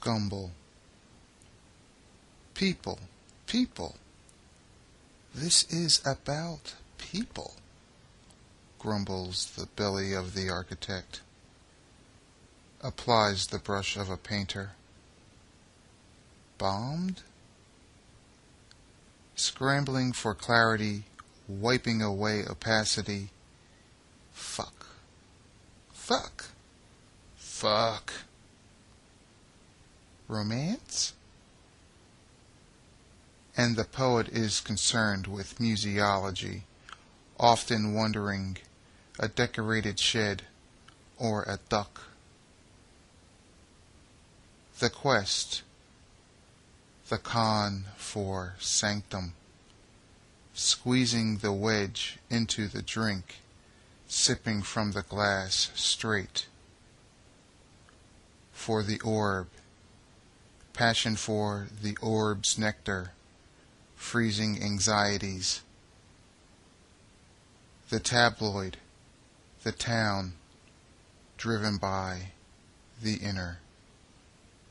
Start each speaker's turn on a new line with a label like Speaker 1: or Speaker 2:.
Speaker 1: scumble. People, people. This is about people, grumbles the belly of the architect. Applies the brush of a painter. Bombed? Scrambling for clarity, wiping away opacity. Fuck. Fuck. Fuck. Romance? And the poet is concerned with museology, often wondering a decorated shed or a duck. The quest, the con for sanctum, squeezing the wedge into the drink, sipping from the glass straight. For the orb, passion for the orb's nectar, freezing anxieties. The tabloid, the town, driven by the inner.